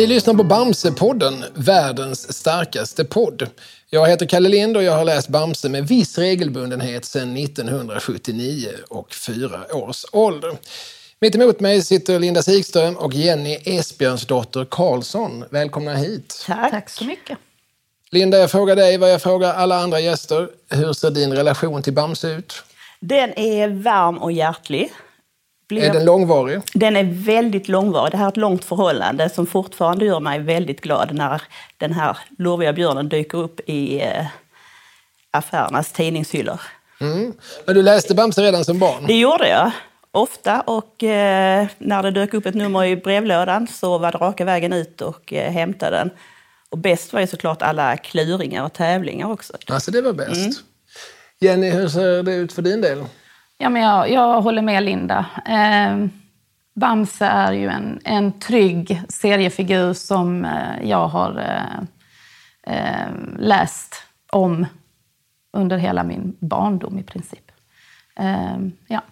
Ni lyssnar på Bamsepodden, världens starkaste podd. Jag heter Kalle Lind och jag har läst Bamse med viss regelbundenhet sedan 1979 och fyra års ålder. Mitt emot mig sitter Linda Sigström och Jenny Esbjörnsdotter Karlsson. Välkomna hit. Tack. Tack så mycket. Linda, jag frågar dig vad jag frågar alla andra gäster. Hur ser din relation till Bamse ut? Den är varm och hjärtlig. Blir- Är den långvarig? den är väldigt långvarig. Det här är ett långt förhållande som fortfarande gör mig väldigt glad när den här lurviga björnen dyker upp i eh, affärernas tidningshyllor. Mm. Men du läste Bamse redan som barn? Det gjorde jag ofta och eh, när det dök upp ett nummer i brevlådan så var det raka vägen ut och eh, hämta den. Och bäst var ju såklart alla kluringar och tävlingar också. Alltså det var bäst. Jenny, hur ser det ut för din del? Ja, men jag, jag håller med Linda. Eh, Bamse är ju en, en trygg seriefigur som eh, jag har eh, eh, läst om under hela min barndom i princip. Eh, ja.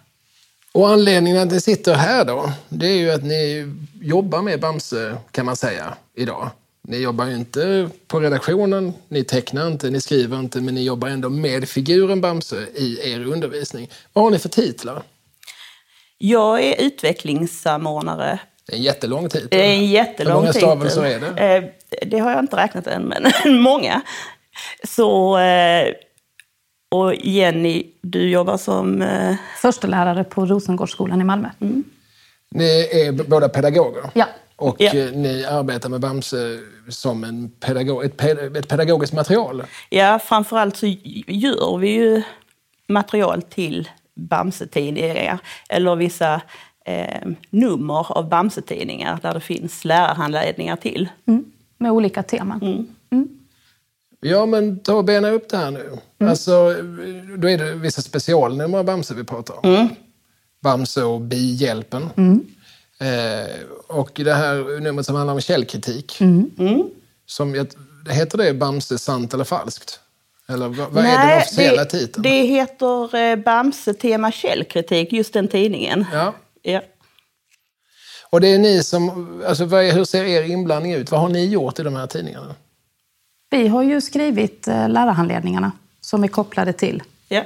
Och anledningen att ni sitter här då, det är ju att ni jobbar med Bamse kan man säga idag. Ni jobbar ju inte på redaktionen, ni tecknar inte, ni skriver inte, men ni jobbar ändå med figuren Bamse i er undervisning. Vad har ni för titlar? Jag är utvecklingssamordnare Det är en jättelång titel. Det är en jättelång Hur många stavelser är det? Eh, Det har jag inte räknat än, men många. Så, eh, och Jenny, du jobbar som... eh, Första lärare på Rosengårdsskolan i Malmö. Ni är båda pedagoger. Ja. Och Ja. eh, ni arbetar med Bamse som en pedagog, ett, ped, ett pedagogiskt material. Ja, framförallt så gör vi ju material till Bamse-tidningar eller vissa eh, nummer av Bamse-tidningar där det finns lärarhandledningar till. Mm. Med olika teman. Ja, men ta och bena upp det här nu. Alltså, då är det vissa specialnummer av Bamse vi pratar om. Bamse och bihjälpen. Eh, och det här numret som handlar om källkritik. Som, jag- det heter det Bamse sant eller falskt? Eller vad, vad är den officiella det, titeln? det heter eh, Bamse tema källkritik, just den tidningen. Ja. Ja. Och det är ni som, alltså vad är, hur ser er inblandning ut? Vad har ni gjort i de här tidningarna? Vi har ju skrivit eh, lärarhandledningarna som är kopplade till. Ja.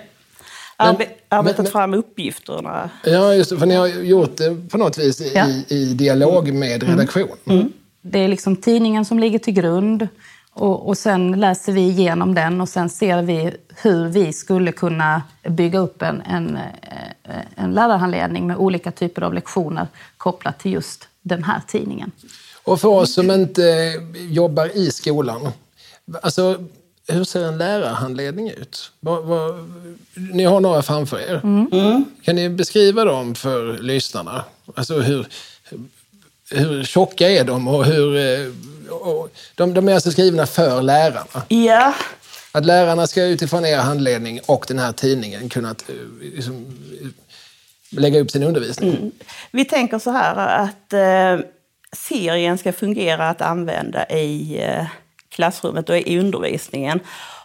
Arbe arbetat men- fram uppgifterna. Ja, just det, för ni har gjort det på något vis i, Ja. i, dialog med redaktion. Det är liksom tidningen som ligger till grund och, och sen läser vi igenom den och sen ser vi hur vi skulle kunna bygga upp en, en, eh, en lärarhandledning med olika typer av lektioner kopplat till just den här tidningen. Och för oss som inte jobbar i skolan, alltså hur ser en lärarhandledning ut? Vad, vad, ni har några framför er. Kan ni beskriva dem för lyssnarna? Alltså hur, hur tjocka är de och hur... eh, Och de, de är alltså skrivna för lärarna. Ja, Att lärarna ska utifrån er handledning och den här tidningen kunna eh, liksom, lägga upp sin undervisning. vi tänker så här att eh, serien ska fungera att använda i eh, klassrummet och i undervisningen.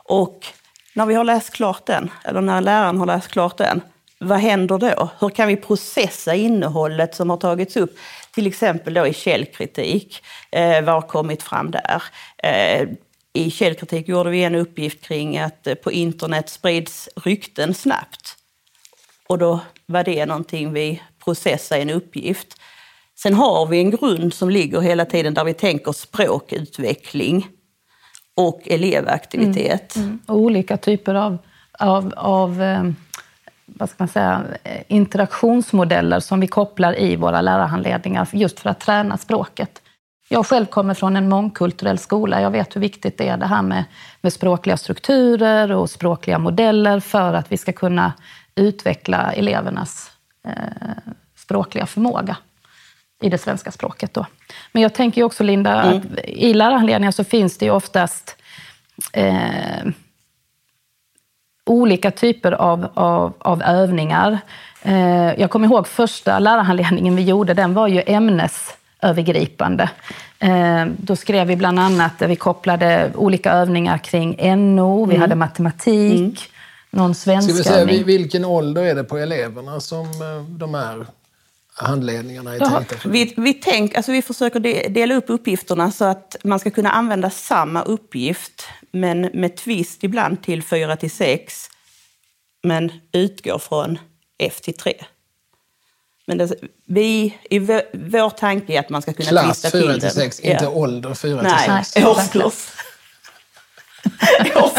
Och när vi har läst klart den, eller när läraren har läst klart den, vad händer då? Hur kan vi processa innehållet som har tagits upp? Till exempel då i källkritik. Eh, vad har kommit fram där? Eh, I källkritik gjorde vi en uppgift kring att eh, på internet sprids rykten snabbt. Och då var det någonting vi processade i en uppgift. Sen har vi en grund som ligger hela tiden där vi tänker språkutveckling och elevaktivitet. Mm, mm. Och olika typer av, av, av eh, vad ska man säga, eh, interaktionsmodeller som vi kopplar i våra lärarhandledningar just för att träna språket. Jag själv kommer från en mångkulturell skola. Jag vet hur viktigt det är det här med, med språkliga strukturer och språkliga modeller för att vi ska kunna utveckla elevernas eh, språkliga förmåga i det svenska språket. Då. Men jag tänker också, Linda, att i lärarhandledningar så finns det ju oftast eh, olika typer av, av, av övningar. Eh, jag kommer ihåg första lärarhandledningen vi gjorde, den var ju ämnesövergripande. Eh, då skrev vi bland annat, där vi kopplade olika övningar kring NO, vi hade matematik, någon Ska vi säga, vilken ålder är det på eleverna som eh, de här handledningarna är tänkta för? vi, vi, tänk, alltså vi försöker de, dela upp uppgifterna så att man ska kunna använda samma uppgift men med twist ibland till 4 till 6 men utgår från F till 3. Men det, vi, i vår, vår tanke är att man ska kunna Klass twista 4 till till den. 6, inte Ja. ålder 4 till Nej, 6. Nej. årskurs.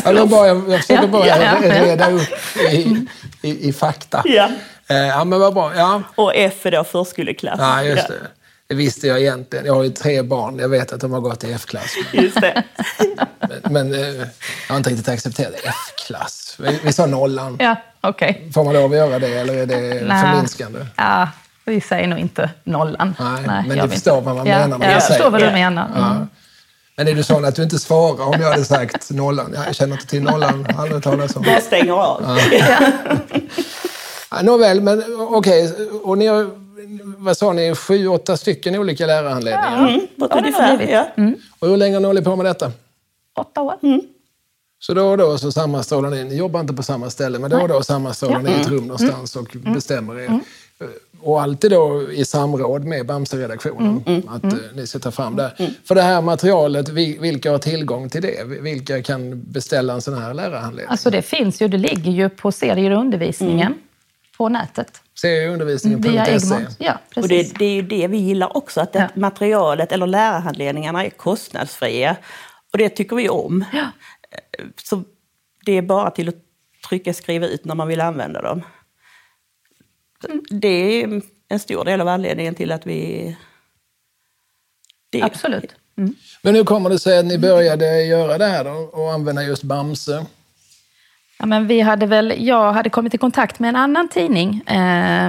Var bara, jag, jag försöker Ja, bara ja, ja. reda upp i, i, i fakta. Ja. Eh, ja, men vad bra. Ja, Och F är då förskoleklass. ja just det. Det visste jag egentligen. Jag har ju tre barn. Jag vet att de har gått i F-klass. Just det. Men, men eh, jag har inte riktigt accepterat F-klass. Vi, vi sa nollan. Ja, okej. Får man lov att göra det eller är det Nej. förminskande? Ja, vi säger nog inte nollan. Nej, men jag du förstår inte. vad man ja, menar när ja, man Jag säger förstår vad det. du menar. Mm. Ja. Men är du sån att du inte svarar om jag hade sagt nollan? Ja, jag känner inte till nollan. Aldrig talas om. Bara stänger av. Ja, Nåväl, men okej. Och ni har, vad sa ni, sju, åtta stycken olika lärarhandledningar? Mm, Ja, det har ungefär. Ja. Och hur länge har ni hållit på med detta? Åtta år. Så då och då så sammanstrålar ni, ni jobbar inte på samma ställe, men då och då sammanstrålar ni i ett rum någonstans och bestämmer er. Och alltid då i samråd med Bamse-redaktionen, att eh, ni ska ta fram det. För det här materialet, vi- vilka har tillgång till det? Vilka kan beställa en sån här lärarhandledning? Alltså det finns ju, det ligger ju på serier och undervisningen på nätet. Serieundervisningen.se. Ja, Och precis. det, det är ju det vi gillar också, att det, Ja. materialet eller lärarhandledningarna är kostnadsfria. Och det tycker vi om. Ja. Så det är bara till att trycka skriva ut när man vill använda dem. Det är en stor del av anledningen till att vi... Det, Absolut. Mm. Men hur kommer det sig att ni började göra det här då och använda just Bamse? Ja, men vi hade väl, jag hade kommit i kontakt med en annan tidning. Eh,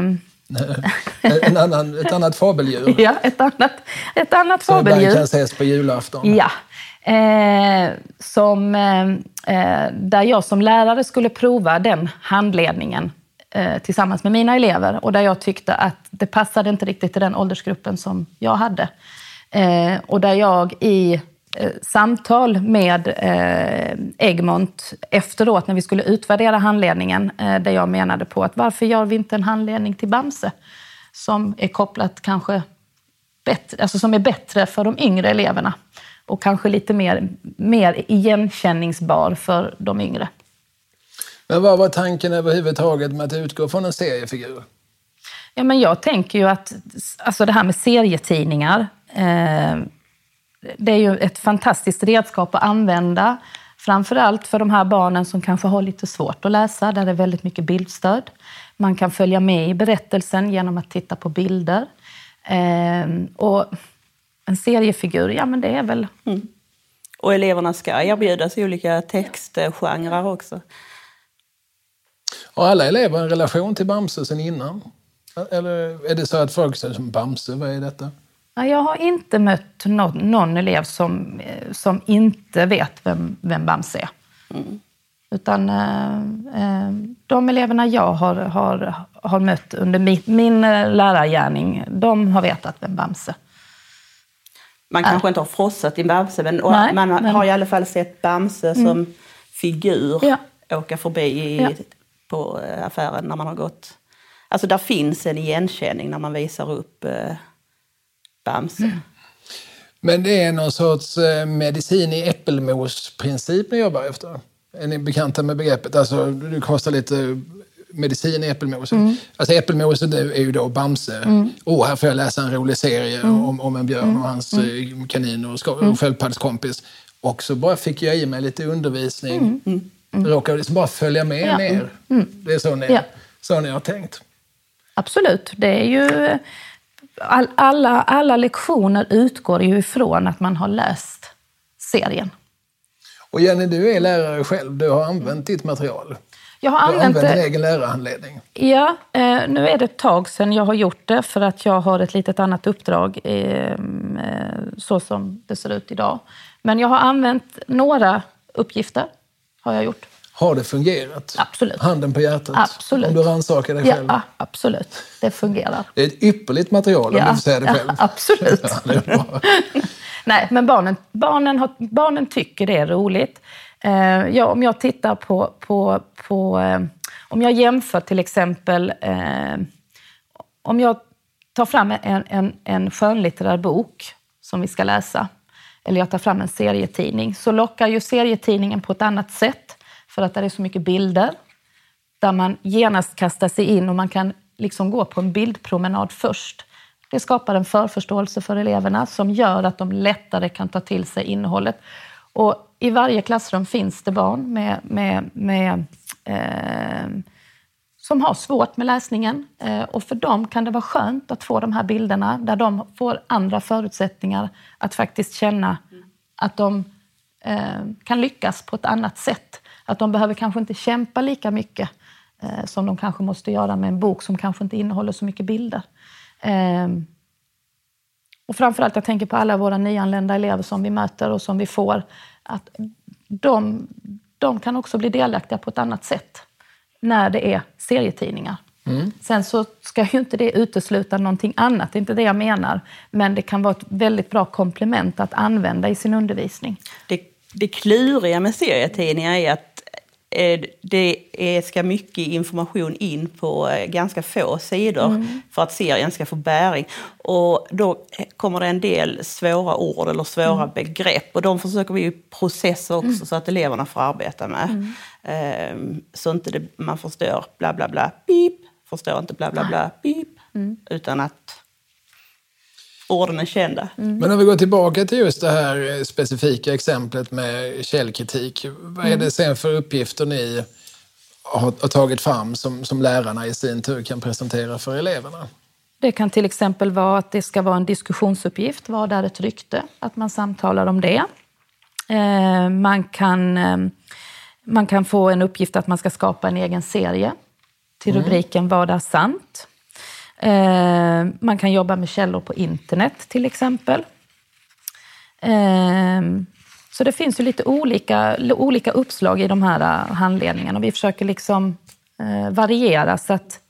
en annan, ett annat fabeldjur ja, ett annat, ett annat som ibland fabeldjur. kan ses på julafton. Ja. Eh, som, eh, eh, där jag som lärare skulle prova den handledningen eh, tillsammans med mina elever. Och där jag tyckte att det passade inte riktigt till den åldersgruppen som jag hade. Eh, och där jag i samtal med eh, Egmont efteråt när vi skulle utvärdera handledningen, eh, där jag menade på att varför gör vi inte en handledning till Bamse som är kopplat kanske bättre, alltså som är bättre för de yngre eleverna och kanske lite mer, mer igenkänningsbar för de yngre. Men vad var tanken överhuvudtaget med att utgå från en seriefigur? Ja, men jag tänker ju att alltså det här med serietidningar, eh, det är ju ett fantastiskt redskap att använda. Framförallt för de här barnen som kanske har lite svårt att läsa, där det är väldigt mycket bildstöd. Man kan följa med i berättelsen genom att titta på bilder. Eh, och en seriefigur, ja men det är väl... Och eleverna ska erbjudas olika textgenrer också. Har alla elever en relation till Bamse sen innan? Eller är det så att folk säger som Bamse, vad är detta? Ja, Jag har inte mött någon, någon elev som, eh, som inte vet vem, vem Bamse är. Utan eh, eh, de eleverna jag har, har, har mött under min, min lärargärning, de har vetat vem Bamse Man kanske inte har frossat i Bamse, men Nej, man men- Mm. har i alla fall sett Bamse som figur Ja. åka förbi i, Ja. på affären när man har gått. Alltså där finns en igenkänning när man visar upp eh, Bamse. Mm. Men det är någon sorts eh, medicin i äppelmos-princip ni jobbar efter? Är ni bekanta med begreppet? Alltså, det kostar lite medicin i äppelmosen. Mm. Alltså äppelmosen nu är ju då Bamse. Åh, här får jag läsa en rolig serie Mm. om, om en björn och hans eh, kanin och, ska- och sköldpaddskompis. Och så bara fick jag i mig lite undervisning. Mm. Råkade liksom bara följa med Ja. ner. Det är så ni, Ja. så ni har tänkt. Absolut. Det är ju, all, alla, alla lektioner utgår ju ifrån att man har läst serien. Och Jenny, du är lärare själv. Du har använt ditt material. Jag har Du har använt använt det. egen lärarhandledning. Ja, eh, nu är det ett tag sedan jag har gjort det för att jag har ett litet annat uppdrag eh, eh, så som det ser ut idag. Men jag har använt några uppgifter. har jag gjort. Har det fungerat? Absolut. Handen på hjärtat? Absolut. Om du rannsakar dig själv? Ja, absolut. Det fungerar. Det är ett ypperligt material om du säga det ja, själv. absolut. Ja. Nej, men barnen, barnen, har, barnen tycker det är roligt. Eh, ja, om jag tittar på... på, på eh, om jag jämför till exempel... Eh, om jag tar fram en, en, en skönlitterär bok som vi ska läsa, eller jag tar fram en serietidning, så lockar ju serietidningen på ett annat sätt för att det är så mycket bilder där man genast kastar sig in och man kan liksom gå på en bildpromenad först. Det skapar en förförståelse för eleverna som gör att de lättare kan ta till sig innehållet. Och I varje klassrum finns det barn med, med, med eh, som har svårt med läsningen. Eh, och för dem kan det vara skönt att få de här bilderna där de får andra förutsättningar att faktiskt känna att de eh, kan lyckas på ett annat sätt. Att de behöver kanske inte kämpa lika mycket eh, som de kanske måste göra med en bok som kanske inte innehåller så mycket bilder. Och framförallt, jag tänker på alla våra nyanlända elever som vi möter och som vi får. Att de, de kan också bli delaktiga på ett annat sätt när det är serietidningar. Mm. Sen så ska ju inte det utesluta någonting annat, det är inte det jag menar. Men det kan vara ett väldigt bra komplement att använda i sin undervisning. Det, det kluriga med serietidningar är att Eh, det ska mycket information in på eh, ganska få sidor mm. för att serien ska få bäring. Och då kommer det en del svåra ord eller svåra mm. begrepp och de försöker vi processa också mm. så att eleverna får arbeta med. Um, så inte det, man förstår bla bla bla, pip, förstår inte bla bla bla, pip, mm. utan att orden är kända. Mm. Men om vi går tillbaka till just det här eh, specifika exemplet med källkritik. Vad är det mm. sen för uppgifter ni har, har tagit fram som, som lärarna i sin tur kan presentera för eleverna? Det kan till exempel vara att det ska vara en diskussionsuppgift. Vad är ett rykte? Att man samtalar om det. Eh, man kan, eh, man kan få en uppgift att man ska skapa en egen serie till mm. rubriken Vad är sant? Eh, man kan jobba med källor på internet till exempel. Eh, så det finns ju lite olika, olika uppslag i de här uh, handledningarna och vi försöker liksom eh, variera så att...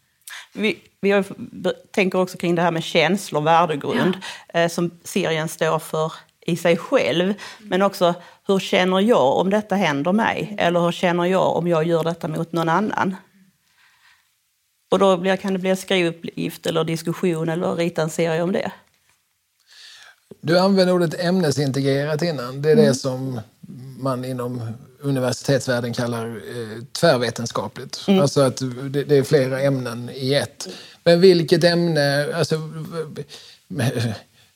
Vi, vi har, tänker också kring det här med känslor, värdegrund, ja. som serien står för i sig själv. Men också, hur känner jag om detta händer mig? Eller hur känner jag om jag gör detta mot någon annan? Och då blir, kan det bli en skrivuppgift eller diskussion eller rita en serie om det. Du använde ordet ämnesintegrerat innan. Det är mm. det som man inom universitetsvärlden kallar eh, tvärvetenskapligt. Mm. Alltså att det, det, är flera ämnen i ett. Men vilket ämne... Alltså,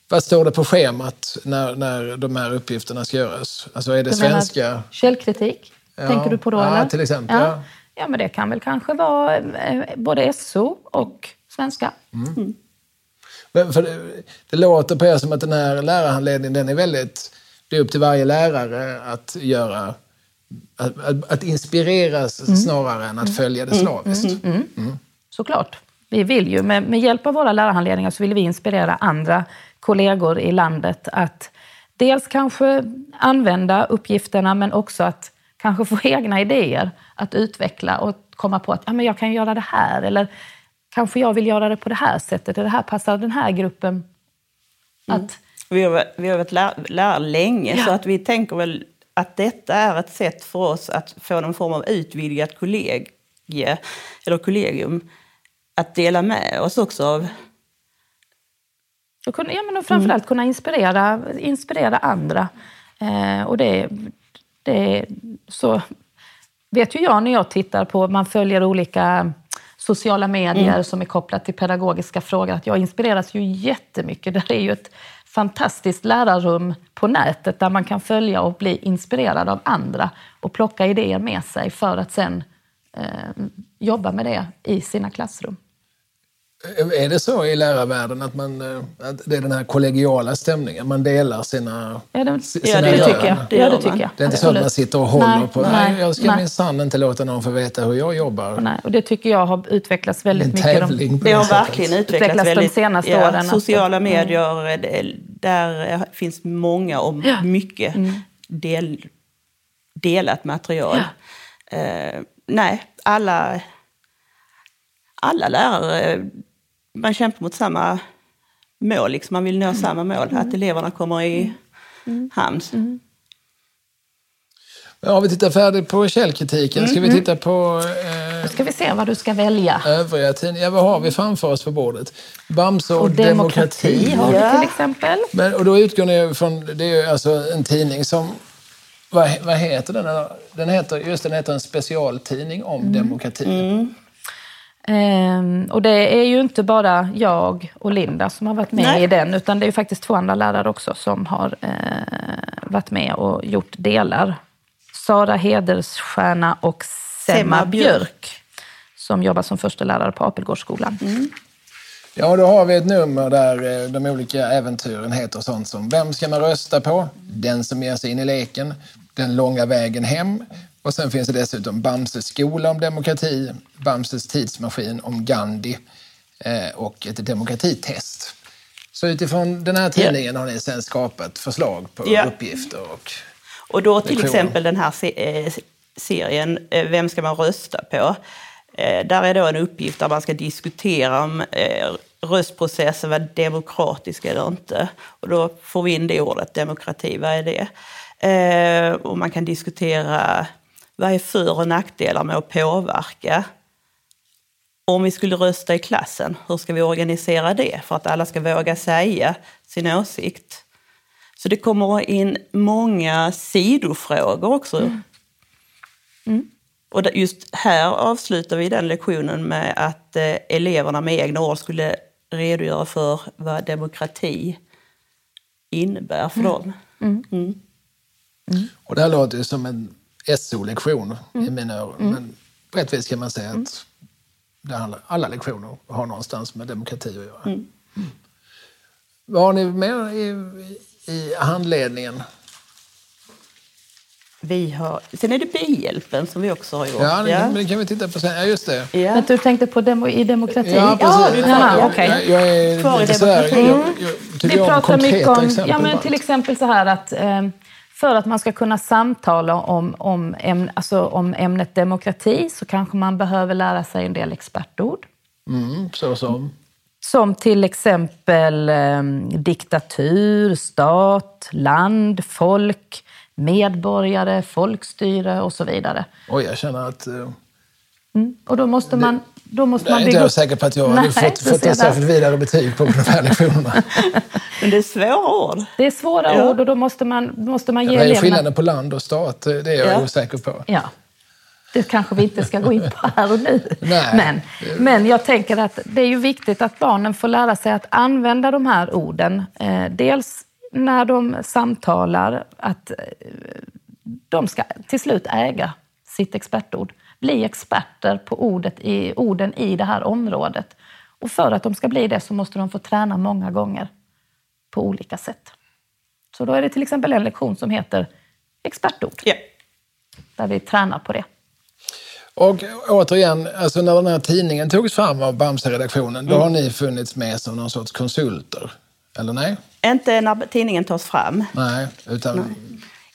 vad står det på schemat när, när de här uppgifterna ska göras? Alltså är det svenska? Källkritik? Ja. Tänker du på då? Ja, eller? till exempel. Ja. Ja, men det kan väl kanske vara eh, både SO och svenska. Mm. Mm. För det, det, låter på er som att den här lärarhandledningen den är väldigt... Det är upp till varje lärare att göra... Att, att, att inspireras mm. snarare än att mm. följa det mm. slaviskt. Mm. Såklart. Vi vill ju, med, med hjälp av våra lärarhandledningar så vill vi inspirera andra kollegor i landet att dels kanske använda uppgifterna men också att kanske få egna idéer att utveckla och komma på att ja, men jag kan göra det här. Eller kanske jag vill göra det på det här sättet. Eller det här passar den här gruppen. Mm. Att... Vi har, vi har varit lärare länge, ja. så att vi tänker väl att detta är ett sätt för oss att få någon form av utvidgat kollegie, eller kollegium att dela med oss också av. Och, ja, men framförallt mm. kunna inspirera, inspirera andra. Eh, och det, det så vet ju jag när jag tittar på, man följer olika sociala medier mm. som är kopplat till pedagogiska frågor, att jag inspireras ju jättemycket. Det är ju ett fantastiskt lärarrum på nätet där man kan följa och bli inspirerad av andra och plocka idéer med sig för att sen eh, jobba med det i sina klassrum. Är det så i lärarvärlden att, man, eh, att det är den här kollegiala stämningen? Man delar sina Ja, det, sina ja, det tycker jag. Det, ja, det tycker jag. Det är inte så att man sitter och håller nej, på nej, jag ska minsann inte låta någon få veta hur jag jobbar. Nej, och det tycker jag har utvecklats väldigt mycket. De, det har verkligen utvecklats, utvecklats väldigt, de senaste ja, åren. Sociala mm. medier, mm. där finns många och ja. mycket mm. del, delat material. Ja. Uh, nej, alla alla lärare man kämpar mot samma mål, liksom. man vill nå mm. samma mål, att eleverna kommer i mm. hamn. Mm. Ja, vi tittar färdigt på källkritiken. Ska vi Mm-hmm. titta på eh, Då ska vi se vad du ska välja. övriga tidningar? Vad har vi framför oss på bordet? Bamse och, Och demokrati demokrati. har vi Ja. till exempel. Men, och då utgår ni från, det är ju alltså en tidning som, vad, vad heter den? Den heter, just den heter en specialtidning om Mm. demokrati. Ehm, och det är ju inte bara jag och Linda som har varit med Nej. i den, utan det är ju faktiskt två andra lärare också som har eh, varit med och gjort delar. Sara Hedersstjärna och Semma Semma Björk, Björk. som jobbar som första lärare på Apelgårdsskolan. Ja, då har vi ett nummer där eh, de olika äventyren heter sånt som Vem ska man rösta på? Den som ger sig in i leken. Den långa vägen hem. Och sen finns det dessutom Bamses skola om demokrati, Bamses tidsmaskin om Gandhi eh, och ett demokratitest. Så utifrån den här tidningen har ni sen skapat förslag på Ja. uppgifter och Och då till Lektioner. exempel den här eh, serien eh, Vem ska man rösta på? Där är då en uppgift där man ska diskutera om röstprocessen var demokratisk eller inte. Och då får vi in det ordet, demokrati, vad är det? Och man kan diskutera vad är för och nackdelar med att påverka? Om vi skulle rösta i klassen, hur ska vi organisera det för att alla ska våga säga sin åsikt? Så det kommer in många sidofrågor också. Och det- just här avslutar vi den lektionen med att eh, eleverna med egna ord skulle redogöra för vad demokrati innebär för dem. Och det här låter som en SO-lektion i mina öron. Men på ett vis kan man säga att det handlar, alla lektioner har någonstans med demokrati att göra. Mm. Vad har ni med i, i handledningen? Vi har, sen är det bihjälpen som vi också har gjort. Ja, det, Kan, det kan vi titta på sen. Ja, just det. Ja. Men du tänkte på demo, i demokrati? Ja, precis. Jaha, kvar, okej. jag, jag är Kvar i lite sådär, jag, jag, jag tycker Vi om pratar mycket konkreta om, exempel. ja, men till exempel så här att eh, för att man ska kunna samtala om, om, ämn, alltså om ämnet demokrati så kanske man behöver lära sig en del expertord. Mm, så som. Som till exempel eh, diktatur, stat, land, folk, medborgare, folkstyre och så vidare. Oj, jag känner att... eh, Och då måste man, då måste man Jag är bygga inte säker på att jag hade fått, fått ett särskilt vidare betyg på de här lektionerna. Men det är svåra ord. Det är svåra Ja. ord och då måste man, måste man ge Vad är eleverna... skillnaden på land och stat? Det är jag Ja. osäker på. Ja. Det kanske vi inte ska gå in på här och nu. Nej. Men, men jag tänker att det är ju viktigt att barnen får lära sig att använda de här orden. Eh, dels när de samtalar, att eh, de ska till slut äga sitt expertord. Bli experter på ordet i, orden i det här området. Och för att de ska bli det så måste de få träna många gånger på olika sätt. Så då är det till exempel en lektion som heter expertord, Ja. där vi tränar på det. Och återigen, alltså när den här tidningen togs fram av Bamse-redaktionen, då har ni funnits med som någon sorts konsulter? Eller nej? Inte när tidningen tas fram. Nej, utan...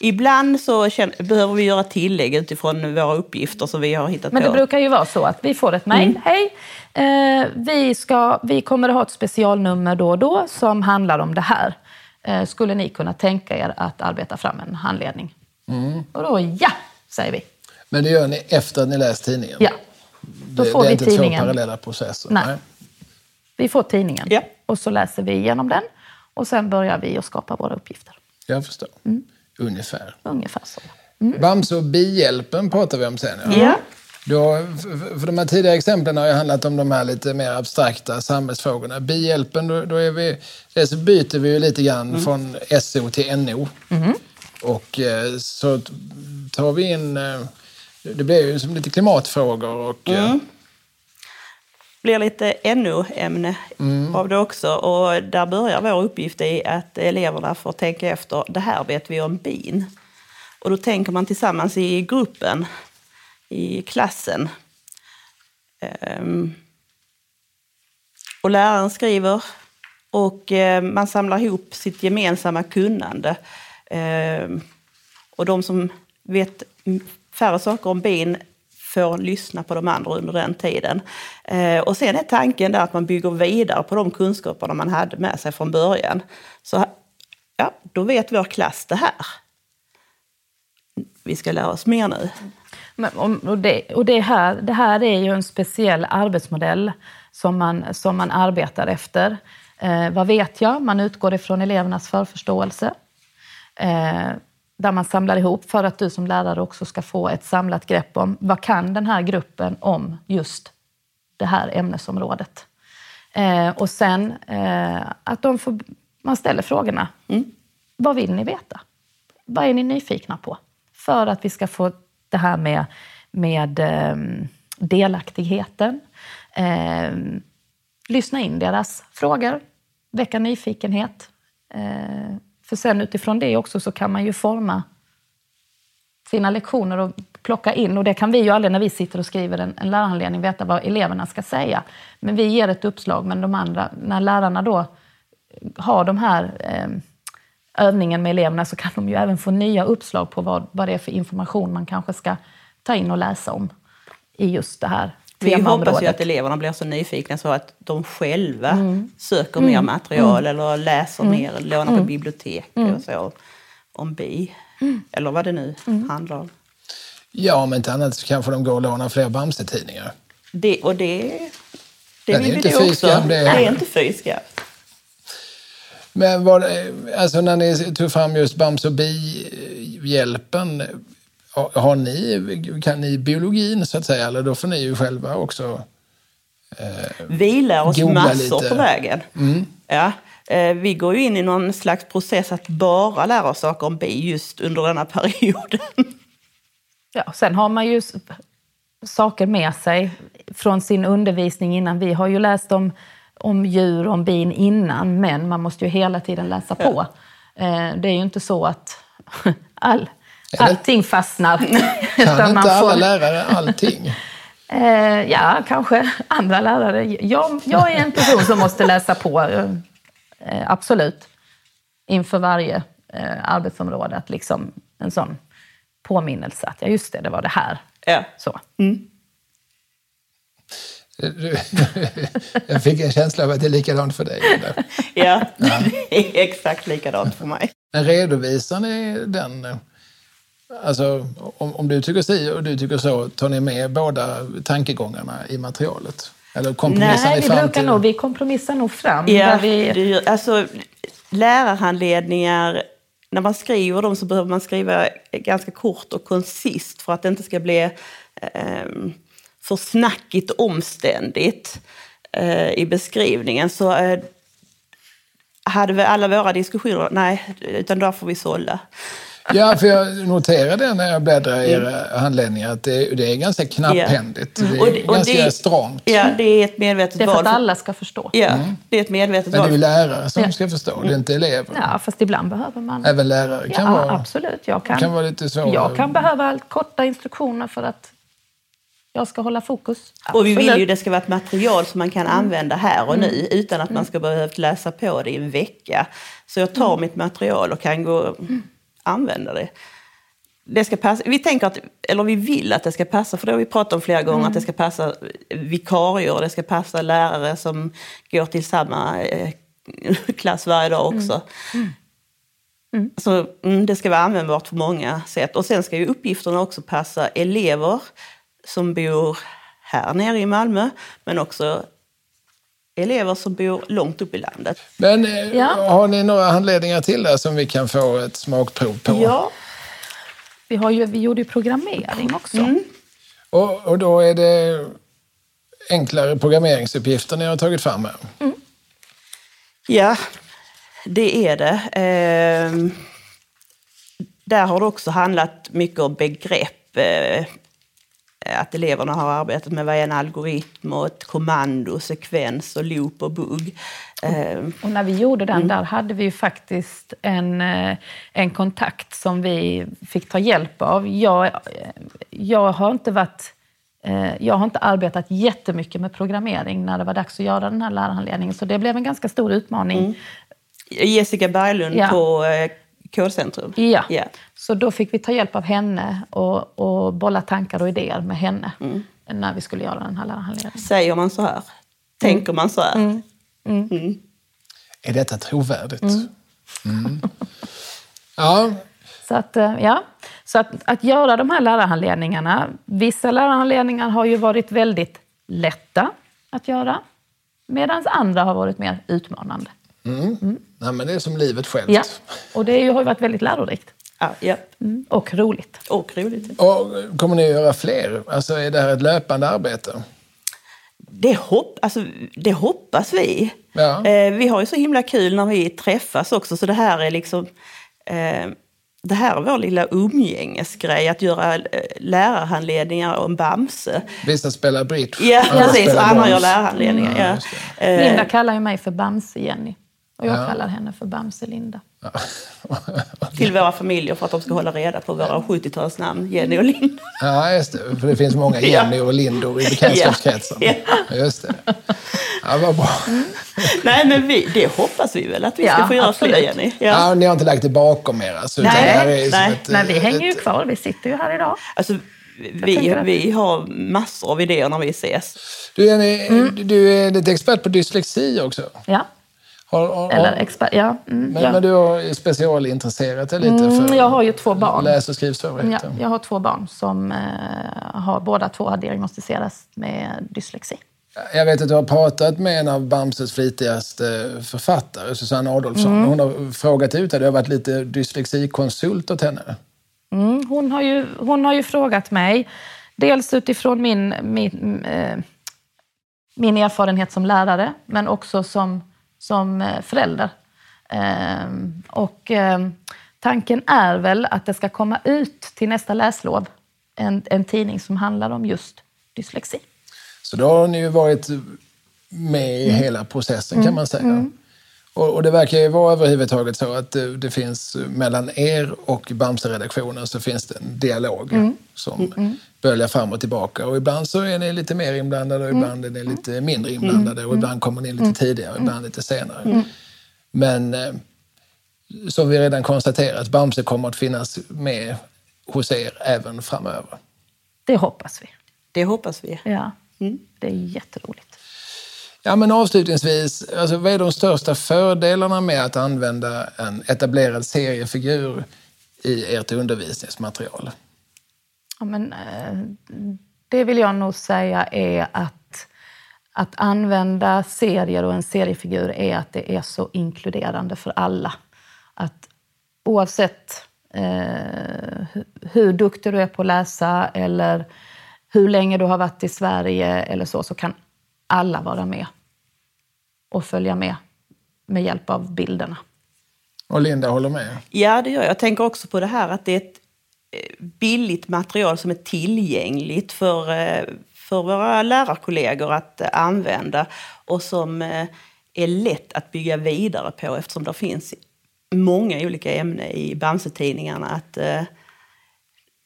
Ibland så känner, behöver vi göra tillägg utifrån våra uppgifter som vi har hittat Men på. det brukar ju vara så att vi får ett mejl. Hej! Eh, vi, ska, vi kommer att ha ett specialnummer då och då som handlar om det här. Eh, skulle ni kunna tänka er att arbeta fram en handledning? Och då ja, säger vi. Men det gör ni efter att ni läst tidningen? Ja. Då det, får det är vi inte två tidningen. parallella processer? Nej. Vi får tidningen Ja. och så läser vi igenom den och sen börjar vi att skapa våra uppgifter. Jag förstår. Ungefär. Ungefär så. Bamse och bihjälpen pratar vi om sen. Ja. Ja. Då, för de här tidigare exemplen har ju handlat om de här lite mer abstrakta samhällsfrågorna. Bihjälpen, då, då är vi, dels byter vi ju lite grann från SO till NO. Och eh, så tar vi in... eh, Det blir ju som lite klimatfrågor och... eh, blir lite NO-ämne av det också. Och där börjar vår uppgift i att eleverna får tänka efter, det här vet vi om bin. Och då tänker man tillsammans i gruppen, i klassen. Ehm, och läraren skriver och eh, man samlar ihop sitt gemensamma kunnande. Ehm, och de som vet färre saker om bin får lyssna på de andra under den tiden. Eh, och sen är tanken där att man bygger vidare på de kunskaperna man hade med sig från början. Så ja, då vet vår klass det här. vi ska lära oss mer nu. Men, och det, och det, här, det här är ju en speciell arbetsmodell som man, som man arbetar efter. Eh, vad vet jag? Man utgår ifrån elevernas förförståelse. Eh, där man samlar ihop för att du som lärare också ska få ett samlat grepp om vad kan den här gruppen om just det här ämnesområdet. Eh, och sen eh, att de får, man ställer frågorna. Mm. Vad vill ni veta? Vad är ni nyfikna på? För att vi ska få det här med, med eh, delaktigheten. Eh, lyssna in deras frågor, väcka nyfikenhet. För sen utifrån det också så kan man ju forma sina lektioner och plocka in. Och det kan vi ju aldrig när vi sitter och skriver en, en lärarhandledning veta vad eleverna ska säga. Men vi ger ett uppslag, men de andra, när lärarna då har de här eh, övningen med eleverna så kan de ju även få nya uppslag på vad, vad det är för information man kanske ska ta in och läsa om i just det här vi hoppas ju att eleverna blir så nyfikna så att de själva mm. söker mer mm. material mm. eller läser mm. mer, lånar på mm. bibliotek mm. och så om bi. Eller vad det nu handlar om. Ja, om inte annat så kanske de går och lånar fler Bamse-tidningar. Det, och det, det vill vi det också. Det är, det är inte fyskam. Men var, alltså när ni tog fram just Bamse och bi-hjälpen, har ni, kan ni biologin så att säga? Eller då får ni ju själva också eh, Vi lär oss massor lite. på vägen. Mm. Ja. Eh, vi går ju in i någon slags process att bara lära oss saker om bi just under denna perioden. Ja, sen har man ju saker med sig från sin undervisning innan. Vi har ju läst om, om djur, om bin innan, men man måste ju hela tiden läsa på. Ja. Eh, det är ju inte så att all allting fastnar. Kan inte alla lärare allting? Eh, ja, kanske andra lärare. Jag, jag är en person som måste läsa på, eh, absolut. Inför varje eh, arbetsområde. Att liksom en sån påminnelse att ja, just det, det var det här. Ja. Så. Mm. Jag fick en känsla av att det är likadant för dig. Eller? Ja, ja, exakt likadant för mig. Men redovisar ni den Alltså, om, om du tycker si och du tycker så, tar ni med båda tankegångarna i materialet? Eller kompromissar Nej, ni fram brukar nog, vi kompromissar nog fram. Ja, vi... det, alltså, lärarhandledningar, när man skriver dem så behöver man skriva ganska kort och koncist för att det inte ska bli eh, för snackigt omständigt eh, i beskrivningen. Så eh, hade vi alla våra diskussioner, nej, utan där får vi sålla. Ja, för jag noterade när jag bläddrade i era mm. handledningar att det, det, är ganska knapphändigt. Mm. Det är och det, och ganska det, stramt. Ja, det är ett medvetet val. Det är för att alla ska förstå. Ja, mm. det är ett medvetet val. Men det är ju lärare som ja. ska förstå, det är inte elever. Ja, fast ibland behöver man... Även lärare kan ja, vara... absolut. Jag kan, kan vara lite så... Jag kan behöva korta instruktioner för att jag ska hålla fokus. Absolut. Och vi vill ju att det ska vara ett material som man kan mm. använda här och nu mm. utan att man ska behöva läsa på det i en vecka. Så jag tar mm. mitt material och kan gå använda det. Det ska passa, vi tänker att, eller vi vill att det ska passa, för det har vi pratat om flera gånger, mm. att det ska passa vikarier, det ska passa lärare som går till samma eh, klass varje dag också. Mm. Mm. Så mm, det ska vara användbart på många sätt. Och sen ska ju uppgifterna också passa elever som bor här nere i Malmö, men också elever som bor långt upp i landet. Men eh, ja. har ni några handledningar till där som vi kan få ett smakprov på? Ja. Vi, har ju, vi gjorde ju programmering också. Mm. Och, och då är det enklare programmeringsuppgifter ni har tagit fram här? Mm. Ja, det är det. Eh, där har det också handlat mycket om begrepp. Eh, Eh, att eleverna har arbetat med vad är en algoritm och ett kommando, sekvens och loop och bugg. Eh, och när vi gjorde den mm. där hade vi ju faktiskt en, eh, en kontakt som vi fick ta hjälp av. Jag, jag har inte varit jag har inte arbetat jättemycket med programmering när det var dags att göra den här lärarhandledningen, så det blev en ganska stor utmaning. Mm. Jessica Berglund ja. på Kodcentrum? Ja. Yeah. Så då fick vi ta hjälp av henne och, och bolla tankar och idéer med henne mm. när vi skulle göra den här lärarhandledningen. Säger man så här? Tänker man så här? Mm. Mm. mm. Är detta trovärdigt? Mm. Mm. Ja. Så att, eh, ja. så att, att göra de här lärarhandledningarna, vissa lärarhandledningar har ju varit väldigt lätta att göra, medan andra har varit mer utmanande. Mm. Mm. Ja, men det är som livet självt. Ja, och det har ju varit väldigt lärorikt. Ja, ja. Mm. Och roligt. Och roligt. Och kommer ni att göra fler? Alltså är det här ett löpande arbete? Det, hopp, alltså, det hoppas vi. Ja. Eh, vi har ju så himla kul när vi träffas också, så det här är liksom eh, det här är vår lilla umgängesgrej, att göra eh, lärarhandledningar om Bamse. Vissa spelar bridge. Ja, precis. Andra gör lärarhandledningar. Mm, ja. Eh, Linda kallar ju mig för Bamse-Jenny. Och jag ja. kallar henne för Bamse-Linda. Ja. Till våra familjer för att de ska hålla reda på våra 70-talsnamn, Jenny och Linda. Ja, just det. För det finns många Jenny och Lindor i bekantskapskretsen. Ja. ja. Just det. Ja, vad bra. Mm. Nej, men vi, det hoppas vi väl att vi ska få göra fler, Jenny. Ja. ja. ni har inte lagt det bakom er alltså? Nej, nej. Ett, nej vi hänger ju kvar. Vi sitter ju här idag. Alltså, vi, vi har massor av idéer när vi ses. Du, Jenny, mm. du är lite expert på dyslexi också. Ja. Har, har, Eller expert, ja. Mm, men, ja. men, du har specialintresserat dig lite mm, för Jag har ju två barn. läs och skrivsvårigheter? Ja, jag har två barn som eh, har båda två har diagnostiserats med dyslexi. Jag vet att du har pratat med en av Bamses flitigaste författare, Susanne Adolfsson. Mm. Hon har frågat ut dig. Du har varit lite dyslexikonsult åt henne. Mm, hon, har ju, hon har ju frågat mig, dels utifrån min, min, eh, min erfarenhet som lärare, men också som som eh, förälder. Ehm, och ehm, tanken är väl att det ska komma ut till nästa läslov en, en tidning som handlar om just dyslexi. Så då har ni ju varit med i mm. hela processen kan mm. man säga. Mm. Och, och, det verkar ju vara överhuvudtaget så att det, det finns mellan er och Bamse-redaktionen så finns det en dialog mm. som mm. mm. böljar fram och tillbaka. Och ibland så är ni lite mer inblandade och ibland är ni lite mindre inblandade och ibland kommer ni lite tidigare och ibland lite senare. Men eh, som vi redan konstaterat, Bamse kommer att finnas med hos er även framöver. Det hoppas vi. Det hoppas vi. Ja, det är jätteroligt. Ja, men avslutningsvis, alltså, vad är de största fördelarna med att använda en etablerad seriefigur i ert undervisningsmaterial? Ja, men, eh, det vill jag nog säga är att, att använda serier och en seriefigur är att det är så inkluderande för alla. Att oavsett eh, hur duktig du är på att läsa eller hur länge du har varit i Sverige eller så, så kan alla vara med och följa med med hjälp av bilderna. Och Linda håller med? Ja, det gör jag. Jag tänker också på det här att det är ett eh, billigt material som är tillgängligt för, eh, för våra lärarkollegor att eh, använda och som är lätt att bygga vidare på eftersom det finns många olika ämnen i Bamse-tidningarna att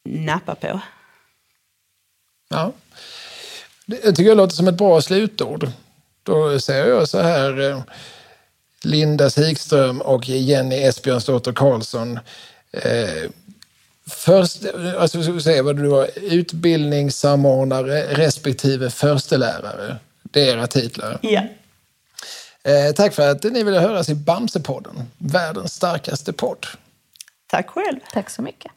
nappa på. Ja. Jag tycker det låter som ett bra slutord. Då säger jag så här. Eh, Linda Sikström och Jenny Esbjörnsdotter Karlsson. Eh, först, alltså ska vi säga vad du var, utbildningssamordnare respektive förstelärare. Det är era titlar. Ja. Eh, tack för att ni ville höras i Bamsepodden, världens starkaste podd. Tack själv. Tack så mycket.